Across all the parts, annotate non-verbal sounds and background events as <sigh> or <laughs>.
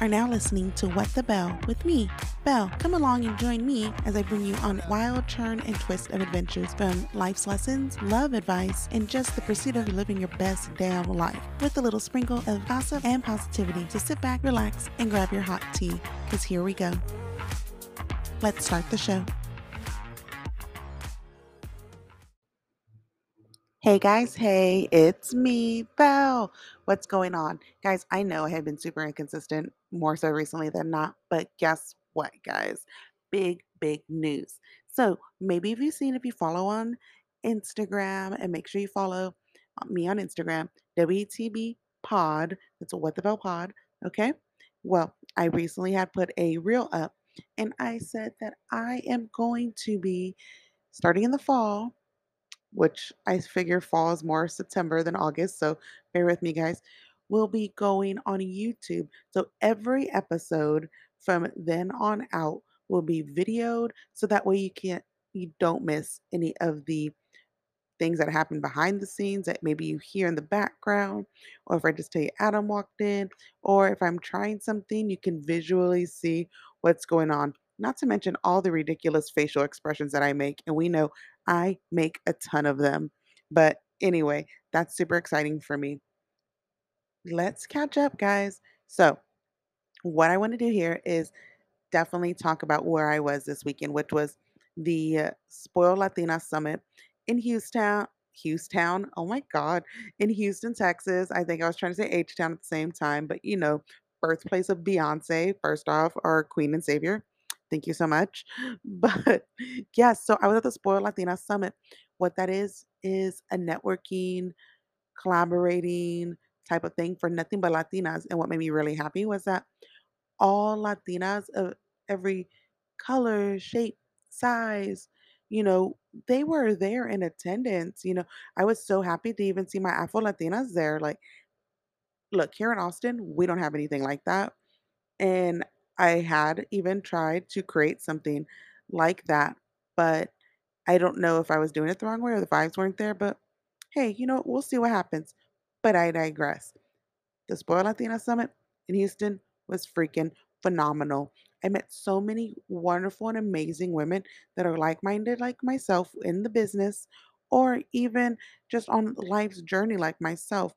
are now listening to What the Bell with me, Bell. Come along and join me as I bring you on wild turn and twist of adventures from life's lessons, love advice, and just the pursuit of living your best damn life with a little sprinkle of gossip and positivity. So sit back, relax, and grab your hot tea, because here we go. Let's start the show. Hey guys, hey, it's me, Belle. What's going on? Guys, I know I have been super inconsistent, more so recently than not, but guess what, guys? Big, big news. So maybe if you've seen, if you follow on Instagram, and make sure you follow uh, me on Instagram, WTB Pod. That's What the Bell Pod. Okay. Well, I recently had put a reel up and I said that I am going to be starting in the fall which I figure fall is more September than August. So bear with me, guys. Will be going on YouTube. So every episode from then on out will be videoed, so that way you can't you don't miss any of the things that happen behind the scenes that maybe you hear in the background, or if I just tell you Adam walked in, or if I'm trying something, you can visually see what's going on. Not to mention all the ridiculous facial expressions that I make. And we know I make a ton of them. But anyway, that's super exciting for me. Let's catch up, guys. So, what I want to do here is definitely talk about where I was this weekend, which was the uh, Spoiled Latina Summit in Houston. Houston, oh my God, in Houston, Texas. I think I was trying to say H Town at the same time, but you know, birthplace of Beyonce, first off, our queen and savior. Thank you so much. <laughs> But yes, so I was at the Spoiled Latina Summit. What that is, is a networking, collaborating type of thing for nothing but Latinas. And what made me really happy was that all Latinas of every color, shape, size, you know, they were there in attendance. You know, I was so happy to even see my Afro Latinas there. Like, look, here in Austin, we don't have anything like that. And I had even tried to create something like that, but I don't know if I was doing it the wrong way or the vibes weren't there. But hey, you know, we'll see what happens. But I digress. The Spoiled Latina Summit in Houston was freaking phenomenal. I met so many wonderful and amazing women that are like minded, like myself, in the business or even just on life's journey, like myself.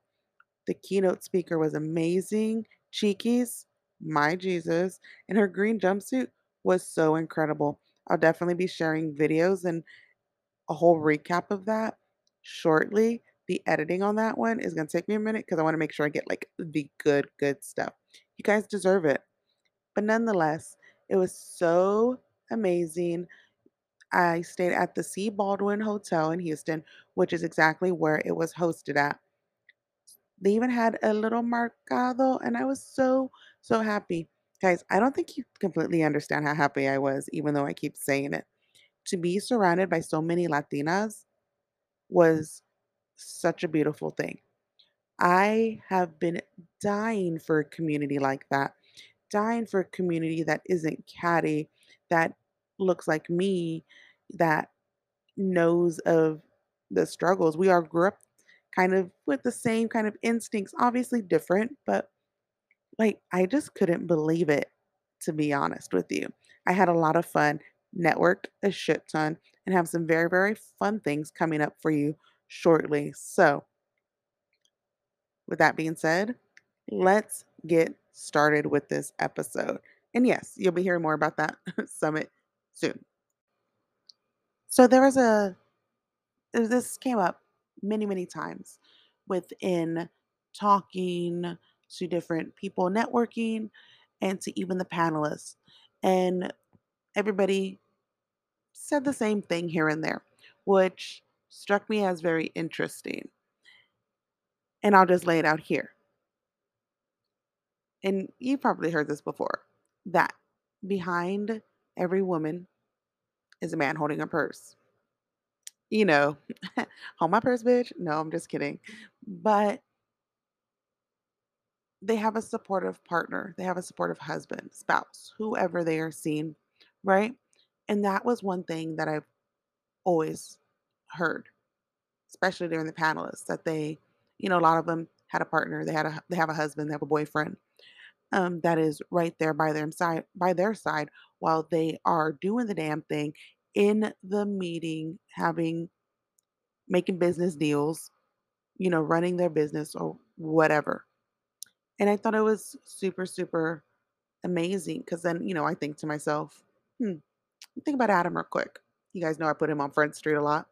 The keynote speaker was amazing. Chiquis, my Jesus, and her green jumpsuit was so incredible. I'll definitely be sharing videos and a whole recap of that shortly. The editing on that one is going to take me a minute because I want to make sure I get like the good, good stuff. You guys deserve it. But nonetheless, it was so amazing. I stayed at the C. Baldwin Hotel in Houston, which is exactly where it was hosted at. They even had a little mercado, and I was so, so happy. Guys, I don't think you completely understand how happy I was, even though I keep saying it. To be surrounded by so many Latinas was such a beautiful thing. I have been dying for a community like that, dying for a community that isn't catty, that looks like me, that knows of the struggles. We all grew up kind of with the same kind of instincts, obviously different, but like I just couldn't believe it, to be honest with you. I had a lot of fun, networked a shit ton, and have some very, very fun things coming up for you shortly. So, with that being said, let's get started with this episode. And yes, you'll be hearing more about that <laughs> summit soon. So, there was a, this came up many, many times within talking to different people, networking, and to even the panelists. And everybody said the same thing here and there, which struck me as very interesting. And I'll just lay it out here. And you've probably heard this before that behind every woman is a man holding a purse you know, <laughs> hold my purse, bitch. No, I'm just kidding. But they have a supportive partner, they have a supportive husband, spouse, whoever they are seeing, right? And that was one thing that I've always heard, especially during the panelists, that they, you know, a lot of them had a partner, they had a they have a husband, they have a boyfriend. um, that is right there by their side by their side while they are doing the damn thing in the meeting, having making business deals, you know, running their business or whatever. And I thought it was super, super amazing because then, you know, I think to myself, hmm, think about Adam real quick. You guys know I put him on Front Street a lot.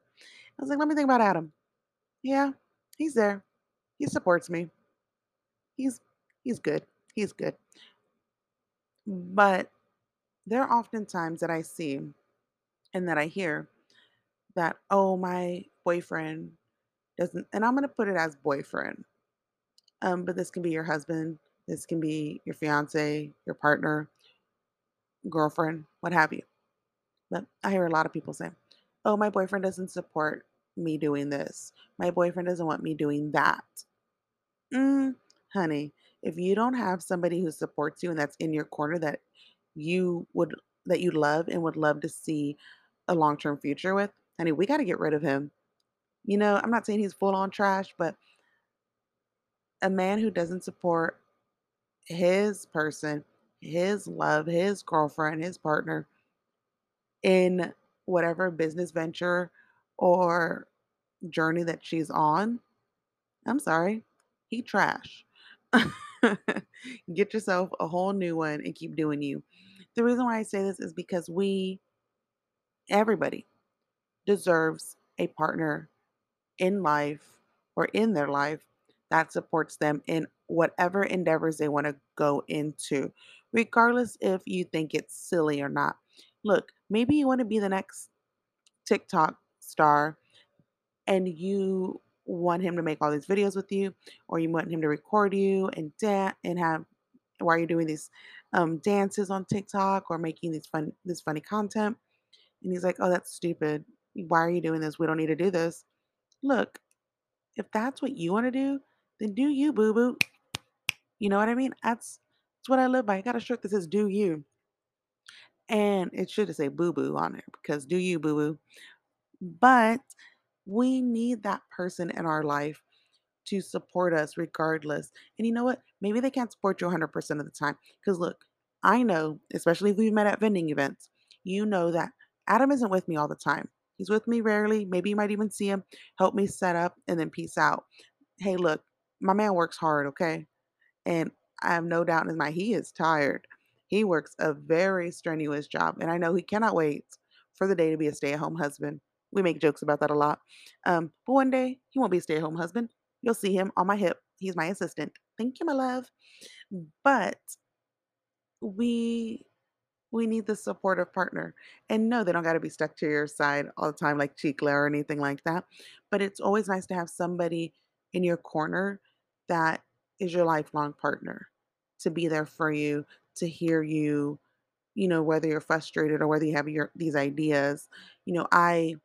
I was like, let me think about Adam. Yeah, he's there. He supports me. He's he's good. He's good. But there are often times that I see and that I hear that, oh, my boyfriend doesn't, and I'm going to put it as boyfriend, um, but this can be your husband, this can be your fiance, your partner, girlfriend, what have you. But I hear a lot of people say, oh, my boyfriend doesn't support me doing this. My boyfriend doesn't want me doing that. Mm, honey, if you don't have somebody who supports you and that's in your corner that you would that you love and would love to see a long-term future with, honey, we got to get rid of him. You know, I'm not saying he's full on trash, but a man who doesn't support his person, his love, his girlfriend, his partner in whatever business venture or journey that she's on, I'm sorry, he trash. <laughs> Get yourself a whole new one and keep doing you. The reason why I say this is because we, everybody, deserves a partner in life or in their life that supports them in whatever endeavors they want to go into, regardless if you think it's silly or not. Look, maybe you want to be the next TikTok star and you want him to make all these videos with you or you want him to record you and dance and have while you're doing these um, dances on TikTok or making these fun this funny content and he's like, "Oh, that's stupid. Why are you doing this? We don't need to do this." Look, if that's what you want to do, then do you, boo boo. You know what I mean? That's that's what I live by. I got a shirt that says "Do you," and it should say "boo boo" on it because "Do you, boo boo." But we need that person in our life to support us regardless. And you know what? Maybe they can't support you 100% of the time. Because look, I know, especially if we've met at vending events, you know that Adam isn't with me all the time. He's with me rarely. Maybe you might even see him help me set up and then peace out. Hey, look, my man works hard, okay? And I have no doubt in his mind he is tired. He works a very strenuous job, and I know he cannot wait for the day to be a stay at home husband. We make jokes about that a lot. Um, but one day he won't be a stay at home husband. You'll see him on my hip. He's my assistant. Thank you, my love. But we we need the supportive partner. And no, they don't got to be stuck to your side all the time like Chicla or anything like that. But it's always nice to have somebody in your corner that is your lifelong partner to be there for you, to hear you, you know, whether you're frustrated or whether you have your these ideas. You know, I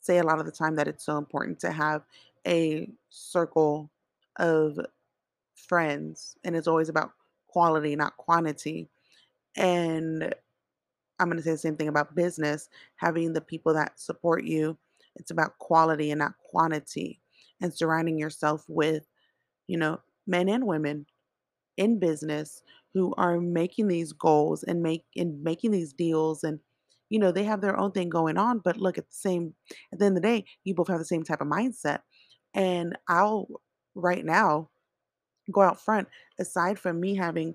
say a lot of the time that it's so important to have a circle of friends and it's always about quality, not quantity. And I'm going to say the same thing about business, having the people that support you. It's about quality and not quantity and surrounding yourself with, you know, men and women in business who are making these goals and make and making these deals and you know they have their own thing going on but look at the same at the end of the day you both have the same type of mindset and i'll right now go out front aside from me having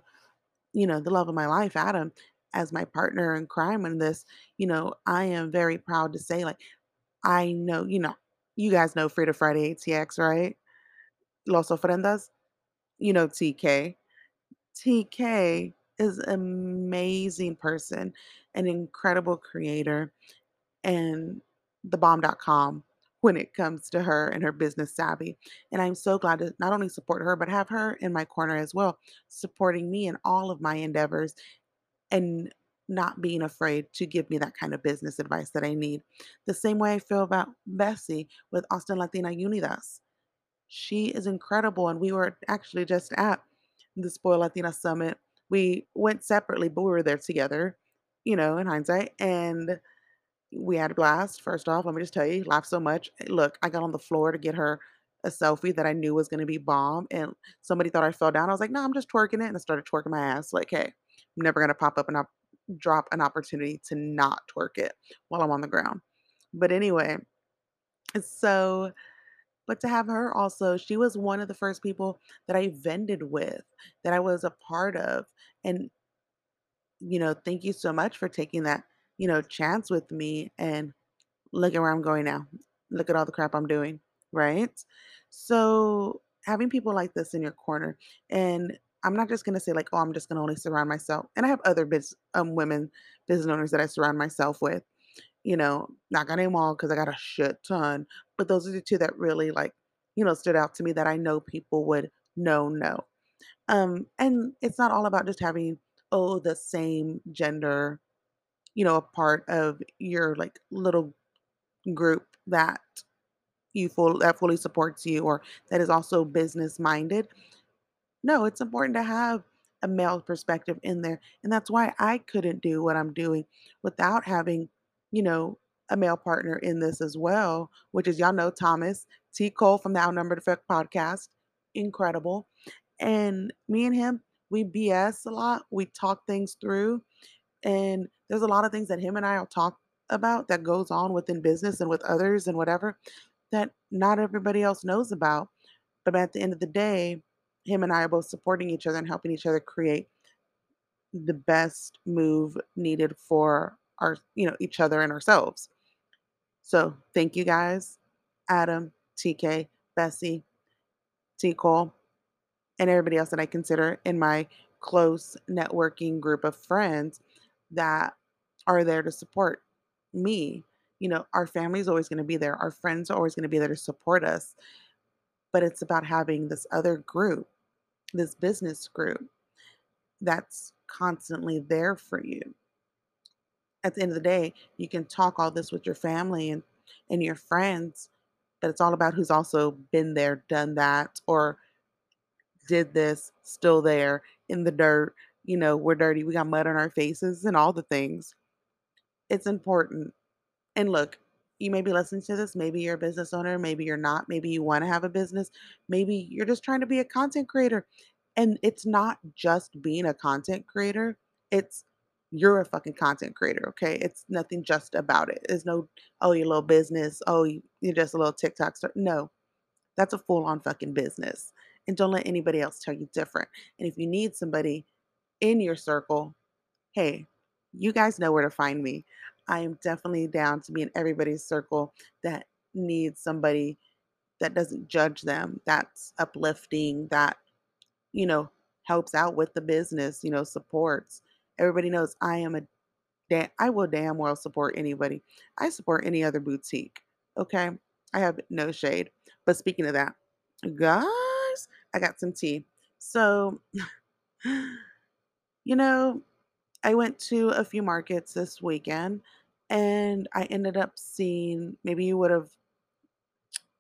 you know the love of my life adam as my partner in crime in this you know i am very proud to say like i know you know you guys know Frida Friday ATX, right? Los Ofrendas, you know TK. TK is an amazing person, an incredible creator, and the bomb.com when it comes to her and her business savvy. And I'm so glad to not only support her, but have her in my corner as well, supporting me in all of my endeavors and not being afraid to give me that kind of business advice that I need. The same way I feel about Bessie with Austin Latina Unidas. She is incredible. And we were actually just at the Spoiled Latina Summit. We went separately, but we were there together, you know, in hindsight. And we had a blast. First off, let me just tell you, laughed so much. Eh, look, I got on the floor to get her a selfie that I knew was gonna be bomb and somebody thought I fell down. I was like, "No, I'm just twerking it," and I started twerking my ass like, "Hey, I'm never gonna pop up and op- drop an opportunity to not twerk it while I'm on the ground." But anyway, so but to have her also, she was one of the first people that I vended with, that I was a part of. And, you know, thank you so much for taking that, you know, chance with me. And look at where I'm going now. Look at all the crap I'm doing. Right. So having people like this in your corner, and I'm not just gonna say like, oh, I'm just gonna only surround myself. And I have other biz um women business owners that I surround myself with you know, not gonna name all because I got a shit ton, but those are the 2 that really, like, you know, stood out to me that I know people would know, know. Um, and it's not all about just having, oh, the same gender, you know, a part of your, like, little group that you full that fully supports you or that is also business minded. No, it's important to have a male perspective in there. And that's why I couldn't do what I'm doing without having, you know, a male partner in this as well, which is y'all know Thomas T. Cole from the Outnumbered Effect podcast. Incredible. And me and him, we BS a lot. We talk things through. And there's a lot of things that him and I will talk about that goes on within business and with others and whatever that not everybody else knows about. But at the end of the day, him and I are both supporting each other and helping each other create the best move needed for our, you know, each other and ourselves. So thank you guys, Adam, TK, Bessie, T. Cole, and everybody else that I consider in my close networking group of friends that are there to support me. You know, our family is always going to be there. Our friends are always going to be there to support us. But it's about having this other group, this business group that's constantly there for you. At the end of the day, you can talk all this with your family and, and your friends, but it's all about who's also been there, done that, or did this, still there in the dirt. You know, we're dirty, we got mud on our faces, and all the things. It's important. And look, you may be listening to this. Maybe you're a business owner. Maybe you're not. Maybe you want to have a business. Maybe you're just trying to be a content creator. And it's not just being a content creator, it's you're a fucking content creator, okay? It's nothing just about it. There's no, oh, your little business. Oh, you- you're just a little TikTok star. No, that's a full on fucking business. And don't let anybody else tell you different. And if you need somebody in your circle, hey, you guys know where to find me. I am definitely down to be in everybody's circle that needs somebody that doesn't judge them, that's uplifting, that, you know, helps out with the business, you know, supports. Everybody knows I am a da- I will damn well support anybody. I support any other boutique. Okay. I have no shade. But speaking of that, guys, I got some tea. So, <sighs> you know, I went to a few markets this weekend and I ended up seeing maybe you would have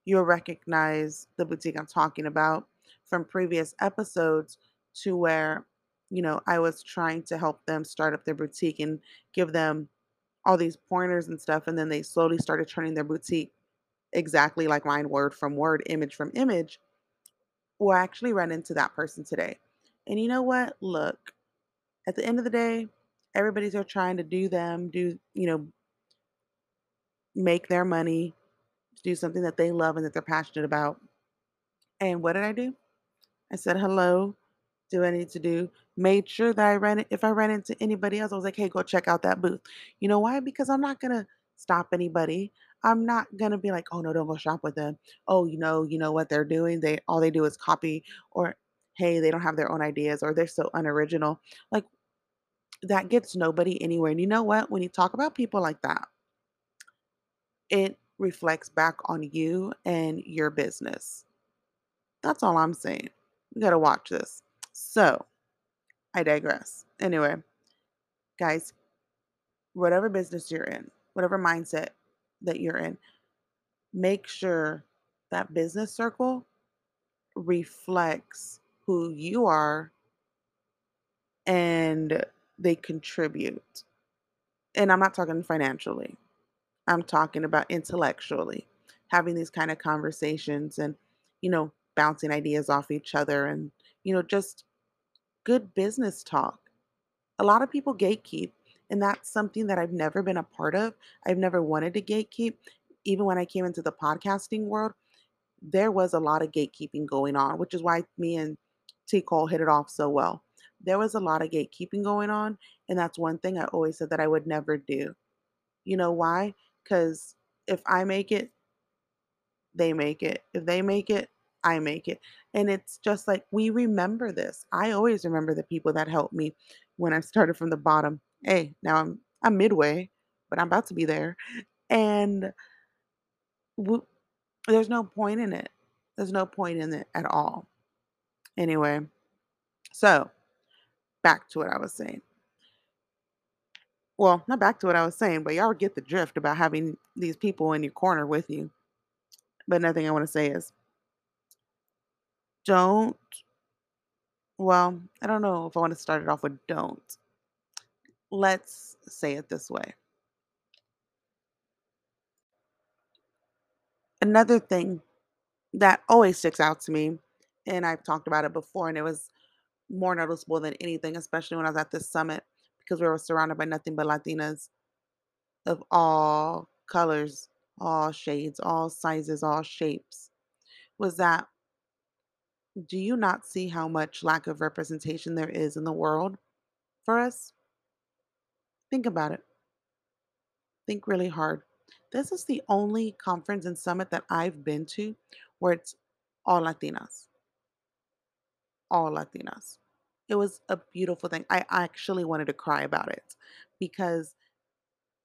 you'll recognize the boutique I'm talking about from previous episodes to where you know I was trying to help them start up their boutique and give them all these pointers and stuff and then they slowly started turning their boutique exactly like mine word from word image from image. Well I actually ran into that person today. And you know what? Look at the end of the day everybody's are trying to do them do you know make their money, do something that they love and that they're passionate about. And what did I do? I said hello. Do I need to do? Made sure that I ran it. If I ran into anybody else, I was like, hey, go check out that booth. You know why? Because I'm not gonna stop anybody. I'm not gonna be like, oh no, don't go shop with them. Oh, you know, you know what they're doing. They all they do is copy, or hey, they don't have their own ideas, or they're so unoriginal. Like that gets nobody anywhere. And you know what? When you talk about people like that, it reflects back on you and your business. That's all I'm saying. You got to watch this. So, I digress. Anyway, guys, whatever business you're in, whatever mindset that you're in, make sure that business circle reflects who you are and they contribute. And I'm not talking financially. I'm talking about intellectually, having these kind of conversations and you know, bouncing ideas off each other and, you know, just good business talk. A lot of people gatekeep, and that's something that I've never been a part of. I've never wanted to gatekeep. Even when I came into the podcasting world, there was a lot of gatekeeping going on, which is why me and T. Cole hit it off so well. There was a lot of gatekeeping going on, and that's one thing I always said that I would never do. You know why? Because if I make it, they make it. If they make it, I make it. And it's just like we remember this. I always remember the people that helped me when I started from the bottom. Hey, now I'm I'm midway, but I'm about to be there. And w- there's no point in it. There's no point in it at all. Anyway, so back to what I was saying. Well, not back to what I was saying, but y'all get the drift about having these people in your corner with you. But another thing I want to say is don't, well, I don't know if I want to start it off with don't. Let's say it this way. Another thing that always sticks out to me, and I've talked about it before, and it was more noticeable than anything, especially when I was at this summit, because we were surrounded by nothing but Latinas of all colors, all shades, all sizes, all shapes, was that do you not see how much lack of representation there is in the world for us? Think about it. Think really hard. This is the only conference and summit that I've been to where it's all Latinas, all Latinas. It was a beautiful thing. I actually wanted to cry about it because,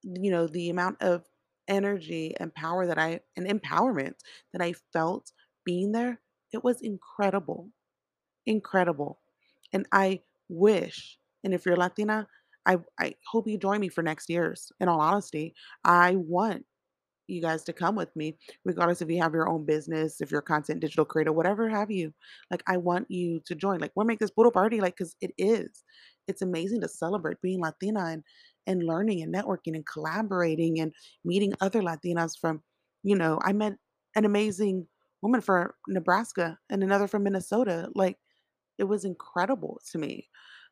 you know, the amount of energy and power that I, and empowerment that I felt being there, it was incredible incredible. And I wish, and if you're Latina, I, I hope you join me for next year's. In all honesty, I want you guys to come with me, regardless if you have your own business, if you're a content digital creator, whatever have you. Like, I want you to join. Like, we'll make this photo party, like, because it is. It's amazing to celebrate being Latina and and learning and networking and collaborating and meeting other Latinas from, you know, I met an amazing woman from Nebraska and another from Minnesota. Like, it was incredible to me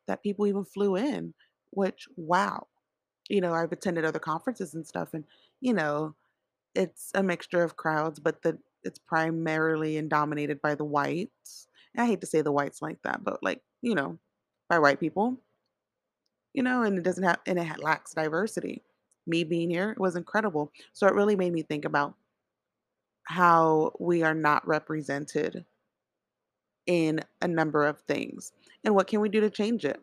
that people even flew in, which, wow. You know, I've attended other conferences and stuff, and, you know, it's a mixture of crowds, but the it's primarily and dominated by the whites. I hate to say the whites like that, but like, you know, by white people, you know, and it doesn't have, and it lacks diversity. Me being here it was incredible. So it really made me think about how we are not represented in a number of things. And what can we do to change it?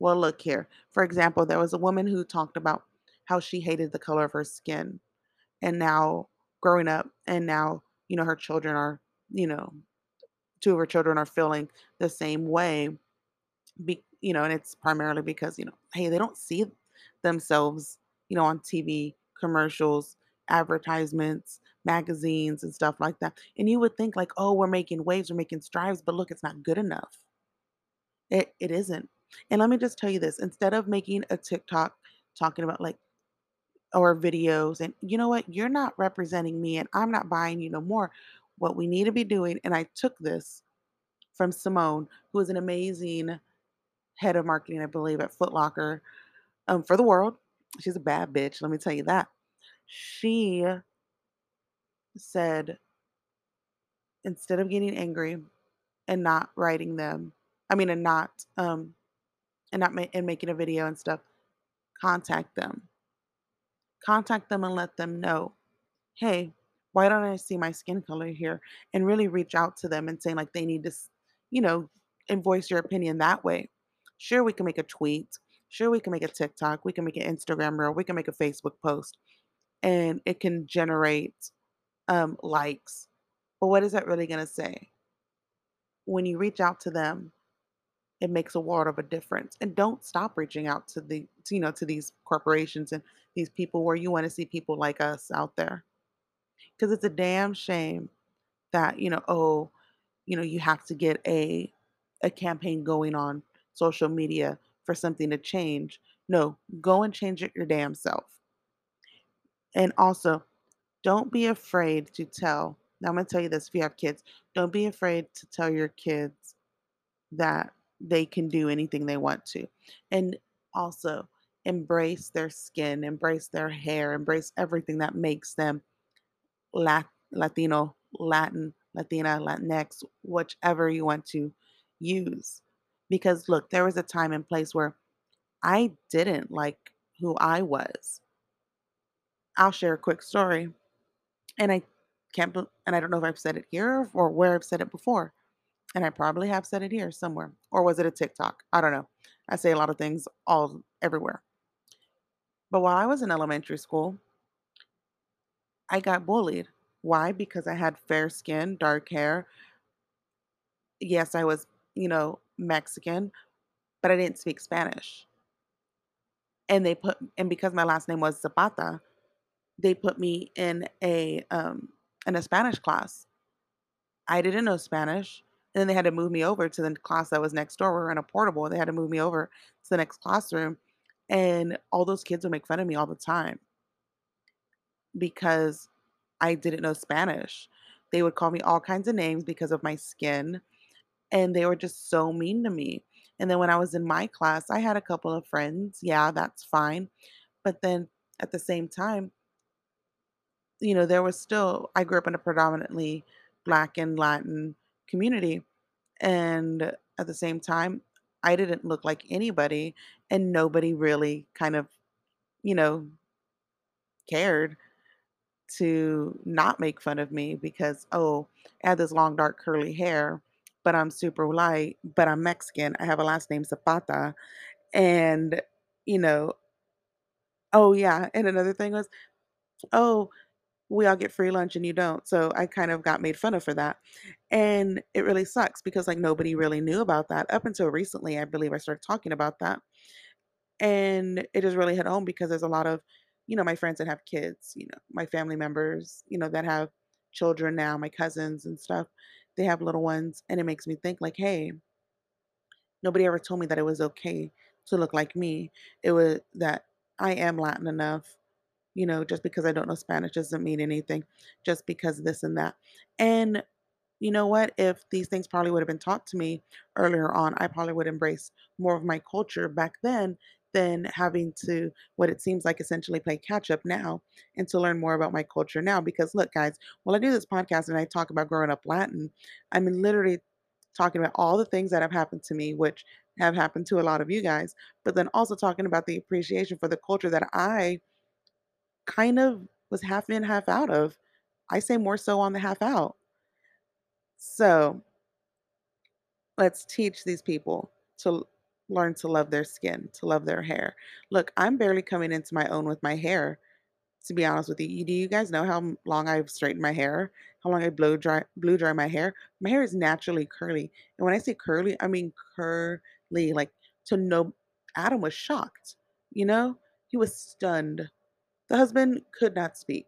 Well, look here. For example, there was a woman who talked about how she hated the color of her skin. And now, growing up, and now, you know, her children are, you know, two of her children are feeling the same way. Be, you know, and it's primarily because, you know, hey, they don't see themselves, you know, on TV commercials, advertisements, magazines, and stuff like that. And you would think, like, oh, we're making waves, we're making strides, but look, it's not good enough. It it isn't. And let me just tell you this, instead of making a TikTok talking about like or videos and you know what, you're not representing me and I'm not buying you no more. What we need to be doing, and I took this from Simone, who is an amazing head of marketing, I believe, at Foot Locker um, for the world. She's a bad bitch, let me tell you that. She said, instead of getting angry and not writing them, I mean, and not um, and not ma- and making a video and stuff, contact them. Contact them and let them know, hey, why don't I see my skin color here? And really reach out to them and say like they need to, you know, and voice your opinion that way. Sure, we can make a tweet. Sure, we can make a TikTok. We can make an Instagram reel. We can make a Facebook post, and it can generate um, likes. But what is that really going to say? When you reach out to them it makes a world of a difference. And don't stop reaching out to the to, you know to these corporations and these people where you want to see people like us out there. Because it's a damn shame that, you know, oh, you know, you have to get a a campaign going on social media for something to change. No, go and change it your damn self. And also, don't be afraid to tell. Now, I'm gonna tell you this if you have kids, don't be afraid to tell your kids that they can do anything they want to. And also, embrace their skin, embrace their hair, embrace everything that makes them Lat- Latino, Latin, Latina, Latinx, whichever you want to use. Because look, there was a time and place where I didn't like who I was. I'll share a quick story, and I can't, and I don't know if I've said it here or where I've said it before, and I probably have said it here somewhere, or was it a TikTok? I don't know. I say a lot of things all everywhere. But while I was in elementary school, I got bullied. Why? Because I had fair skin, dark hair. Yes, I was, you know, Mexican, but I didn't speak Spanish. And they put, and because my last name was Zapata, they put me in a um in a Spanish class. I didn't know Spanish. And then they had to move me over to the class that was next door. We were in a portable. They had to move me over to the next classroom. And all those kids would make fun of me all the time because I didn't know Spanish. They would call me all kinds of names because of my skin, and they were just so mean to me. And then when I was in my class, I had a couple of friends. Yeah, that's fine. But then at the same time, you know, there was still, I grew up in a predominantly Black and Latin community. And at the same time, I didn't look like anybody, and nobody really kind of, you know, cared to not make fun of me because, oh, I have this long, dark, curly hair, but I'm super light, but I'm Mexican. I have a last name Zapata. And, you know, oh, yeah. And another thing was, oh, we all get free lunch and you don't. So I kind of got made fun of for that. And it really sucks because, like, nobody really knew about that. Up until recently, I believe I started talking about that. And it just really hit home because there's a lot of, you know, my friends that have kids, you know, my family members, you know, that have children now, my cousins and stuff, they have little ones. And it makes me think, like, hey, nobody ever told me that it was okay to look like me. It was that I am Latin enough you know, just because I don't know Spanish doesn't mean anything, just because this and that. And you know what? If these things probably would have been taught to me earlier on, I probably would embrace more of my culture back then than having to what it seems like essentially play catch up now and to learn more about my culture now. Because look, guys, while I do this podcast and I talk about growing up Latin, I'm literally talking about all the things that have happened to me, which have happened to a lot of you guys, but then also talking about the appreciation for the culture that I kind of was half in, half out of. I say more so on the half out. So let's teach these people to learn to love their skin, to love their hair. Look, I'm barely coming into my own with my hair, to be honest with you. Do you guys know how long I've straightened my hair? How long I blow dry blue dry my hair? My hair is naturally curly. And when I say curly, I mean curly. Like to know Adam was shocked, you know? He was stunned the husband could not speak.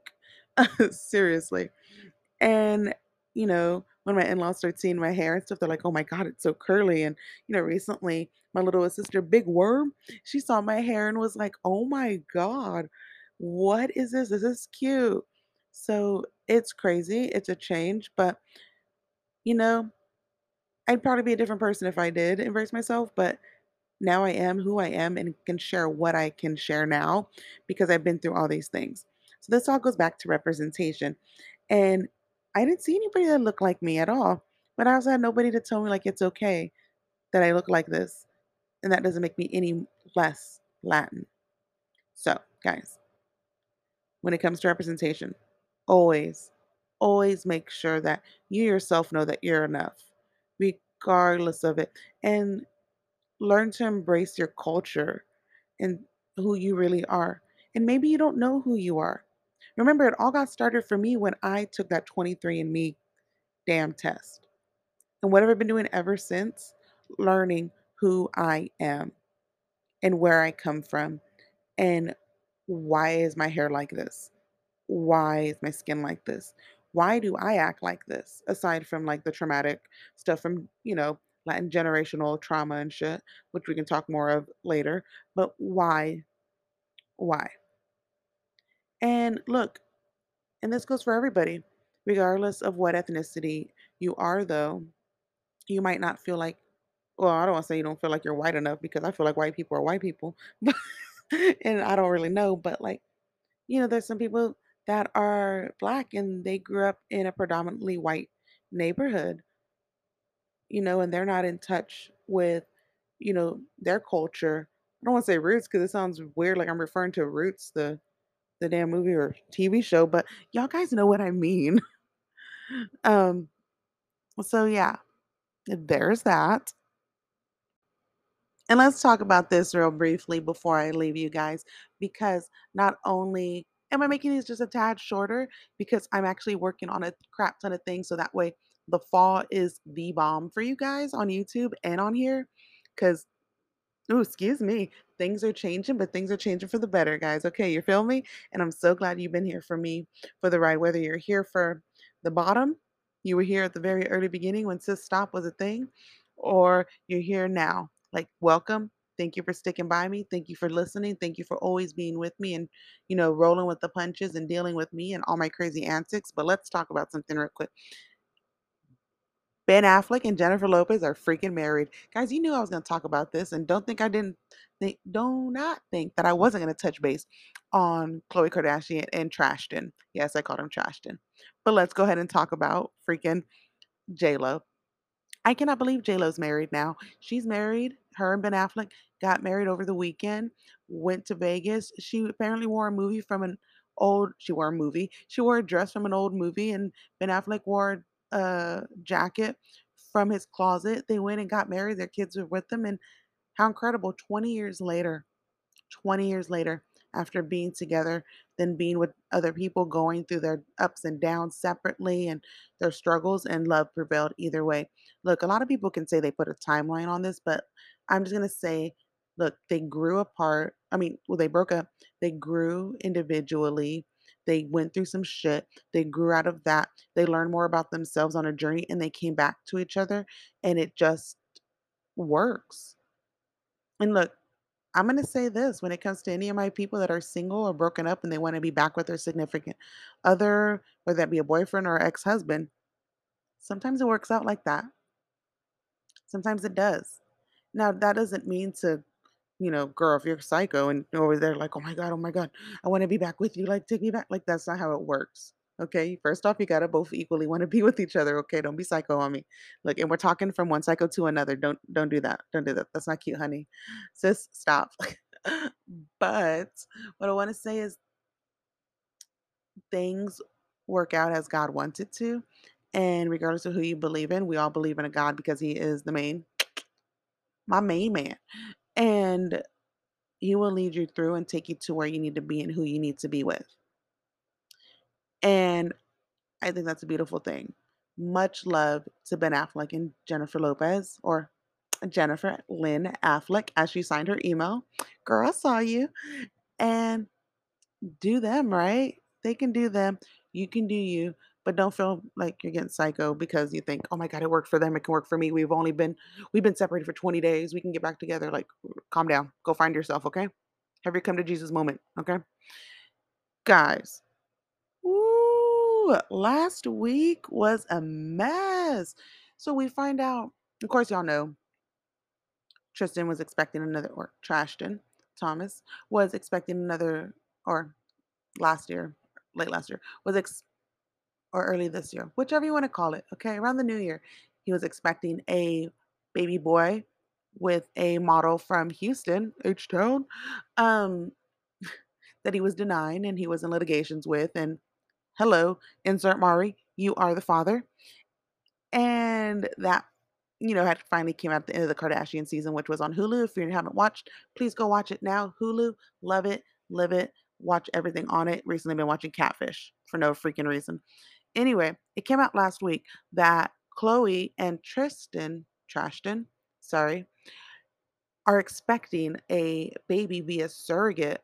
<laughs> Seriously. And, you know, when my in laws start seeing my hair and stuff, they're like, oh my God, it's so curly. And, you know, recently, my little sister, Big Worm, she saw my hair and was like, oh my God, what is this? Is this is cute. So it's crazy. It's a change. But, you know, I'd probably be a different person if I did embrace myself. But now I am who I am and can share what I can share now because I've been through all these things. So this all goes back to representation. And I didn't see anybody that looked like me at all. But I also had nobody to tell me like it's okay that I look like this. And that doesn't make me any less Latin. So, guys, when it comes to representation, always, always make sure that you yourself know that you're enough, regardless of it. And learn to embrace your culture and who you really are. And maybe you don't know who you are. Remember, it all got started for me when I took that 23andMe damn test. And what have I been doing ever since? Learning who I am and where I come from and why is my hair like this? Why is my skin like this? Why do I act like this? Aside from like the traumatic stuff from, you know, Latin generational trauma and shit, which we can talk more of later. But why? Why? And look, and this goes for everybody, Regardless of what ethnicity you are, though, you might not feel like, well, I don't want to say you don't feel like you're white enough because I feel like white people are white people, <laughs> and I don't really know, but like, you know, there's some people that are black and they grew up in a predominantly white neighborhood, you know, and they're not in touch with, you know, their culture. I don't want to say roots because it sounds weird, like I'm referring to Roots, the the damn movie or TV show, but y'all guys know what I mean. <laughs> Um, so yeah, there's that. And let's talk about this real briefly before I leave you guys, because not only am I making these just a tad shorter, because I'm actually working on a crap ton of things so that way the fall is the bomb for you guys on YouTube and on here. Because Oh, excuse me. Things are changing, but things are changing for the better, guys. Okay, you feel me? And I'm so glad you've been here for me for the ride. Whether you're here for the bottom, you were here at the very early beginning when Sis Stop was a thing, or you're here now. Like, welcome. Thank you for sticking by me. Thank you for listening. Thank you for always being with me and, you know, rolling with the punches and dealing with me and all my crazy antics. But let's talk about something real quick. Ben Affleck and Jennifer Lopez are freaking married. Guys, you knew I was going to talk about this and don't think I didn't think do not think that I wasn't going to touch base on Khloe Kardashian and Trashton. Yes, I called him Trashton. But let's go ahead and talk about freaking J-Lo. I cannot believe J-Lo's married now. She's married. Her and Ben Affleck got married over the weekend, went to Vegas. She apparently wore a movie from an old she wore a movie. She wore a dress from an old movie and Ben Affleck wore a jacket from his closet. They went and got married. Their kids were with them. And how incredible 20 years later, 20 years later, after being together, then being with other people, going through their ups and downs separately and their struggles, and love prevailed either way. Look, a lot of people can say they put a timeline on this, but I'm just going to say, look, they grew apart. I mean, well, they broke up. They grew individually they went through some shit. They grew out of that. They learned more about themselves on a journey and they came back to each other and it just works. And look, I'm going to say this when it comes to any of my people that are single or broken up and they want to be back with their significant other, whether that be a boyfriend or ex husband, sometimes it works out like that. Sometimes it does. Now, that doesn't mean to you know, girl, if you're psycho and over there like, oh my God, oh my God, I want to be back with you. Like, take me back. Like, that's not how it works. Okay. First off, you got to both equally want to be with each other. Okay. Don't be psycho on me. Like, and we're talking from one psycho to another. Don't, don't do that. Don't do that. That's not cute, honey. Sis, stop. <laughs> but what I want to say is things work out as God wants it to. And regardless of who you believe in, we all believe in a God because he is the main, my main man. And he will lead you through and take you to where you need to be and who you need to be with. And I think that's a beautiful thing. Much love to Ben Affleck and Jennifer Lopez, or Jennifer Lynn Affleck, as she signed her email. Girl, I saw you. And do them, right? They can do them. You can do you. But don't feel like you're getting psycho because you think, "Oh my god, it worked for them, it can work for me. We've only been we've been separated for 20 days. We can get back together." Like, calm down. Go find yourself, okay? Have your come to Jesus moment, okay? Guys, ooh, last week was a mess. So we find out, of course, y'all know Tristan was expecting another, or Trashton Thompson was expecting another, or last year, late last year, was or early this year, whichever you want to call it. Okay, around the new year, he was expecting a baby boy with a model from Houston, H Town, um, <laughs> that he was denying and he was in litigations with. And hello, insert Maury, you are the father. And that, you know, had finally came out at the end of the Kardashian season, which was on Hulu. If you haven't watched, please go watch it now. Hulu, love it, live it, watch everything on it. Recently been watching Catfish for no freaking reason. Anyway, it came out last week that Khloe and Tristan, Trashton, sorry, are expecting a baby via surrogate.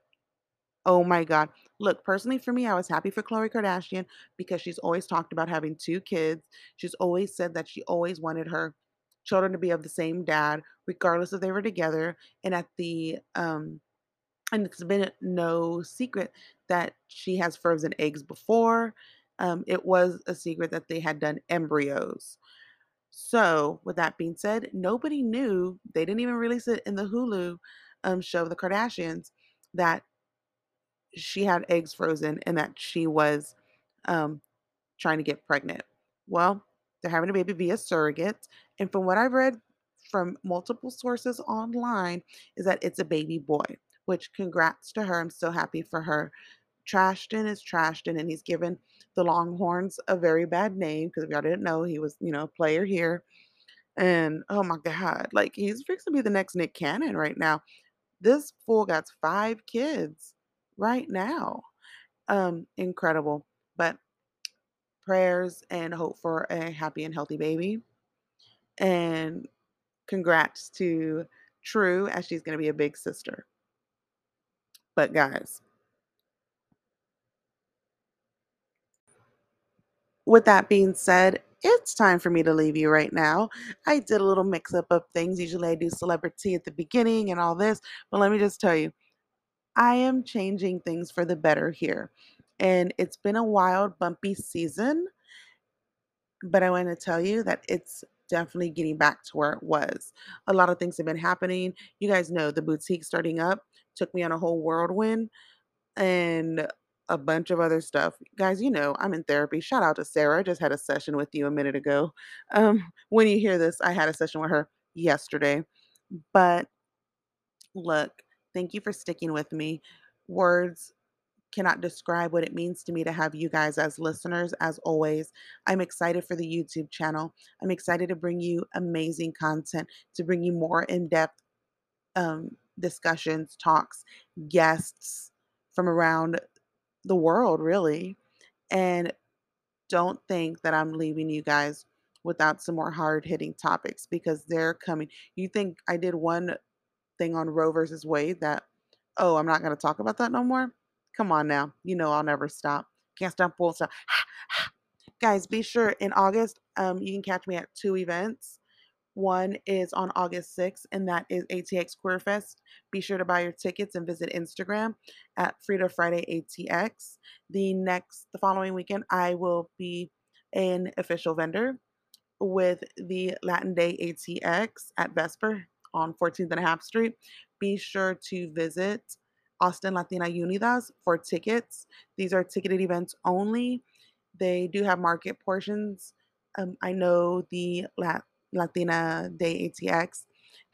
Oh my God. Look, personally for me, I was happy for Khloe Kardashian because she's always talked about having two kids. She's always said that she always wanted her children to be of the same dad, regardless if they were together. And at the um and it's been no secret that she has frozen eggs before um, it was a secret that they had done embryos. So, with that being said, nobody knew, they didn't even release it in the Hulu um, show, The Kardashians, that she had eggs frozen and that she was um, trying to get pregnant. Well, they're having a baby via surrogate. And from what I've read from multiple sources online, is that it's a baby boy, which congrats to her. I'm so happy for her. Trashton is Trashton, and he's given the Longhorns a very bad name because if y'all didn't know, he was, you know, a player here. And oh my God, like he's fixing to be the next Nick Cannon right now. This fool got five kids right now. Um, incredible. But prayers and hope for a happy and healthy baby. And congrats to True as she's going to be a big sister. But guys, with that being said, it's time for me to leave you right now. I did a little mix up of things. Usually I do celebrity at the beginning and all this, but let me just tell you, I am changing things for the better here. And it's been a wild, bumpy season, but I want to tell you that it's definitely getting back to where it was. A lot of things have been happening. You guys know the boutique starting up took me on a whole whirlwind and a bunch of other stuff. Guys, you know, I'm in therapy. Shout out to Sarah. I just had a session with you a minute ago. <laughs> Um, when you hear this, I had a session with her yesterday. But look, thank you for sticking with me. Words cannot describe what it means to me to have you guys as listeners. As always, I'm excited for the YouTube channel. I'm excited to bring you amazing content, to bring you more in depth um, discussions, talks, guests from around the world, really. And don't think that I'm leaving you guys without some more hard hitting topics because they're coming. You think I did one thing on Roe versus Wade that, oh, I'm not going to talk about that no more? Come on now. You know I'll never stop. Can't stop, won't stop. <sighs> <sighs> Guys, be sure in August, um, you can catch me at two events. One is on August 6th, and that is ATX Queer Fest. Be sure to buy your tickets and visit Instagram at Frida Friday ATX. The next, the following weekend, I will be an official vendor with the Latina Day ATX at Vesper on 14th and a half Street. Be sure to visit Austin Latina Unidas for tickets. These are ticketed events only. They do have market portions. Um, I know the Lat- Latina Day ATX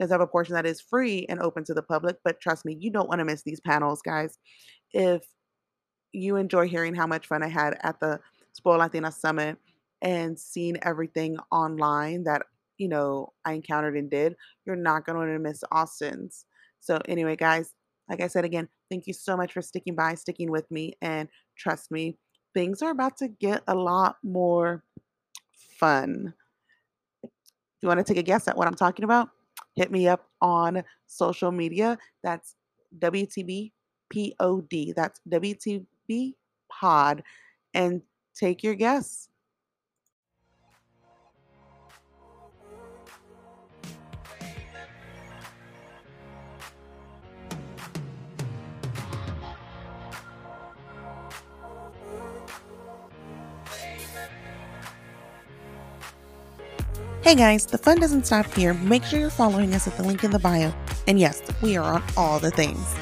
does have a portion that is free and open to the public, but trust me, you don't want to miss these panels, guys. If you enjoy hearing how much fun I had at the Spoiled Latina Summit and seeing everything online that you know I encountered and did, you're not going to want to miss Austin's. So anyway, guys, like I said again, thank you so much for sticking by, sticking with me, and trust me, things are about to get a lot more fun. You want to take a guess at what I'm talking about, hit me up on social media. That's WTB POD. That's WTB Pod. And take your guess. Hey guys, the fun doesn't stop here. Make sure you're following us at the link in the bio. And yes, we are on all the things.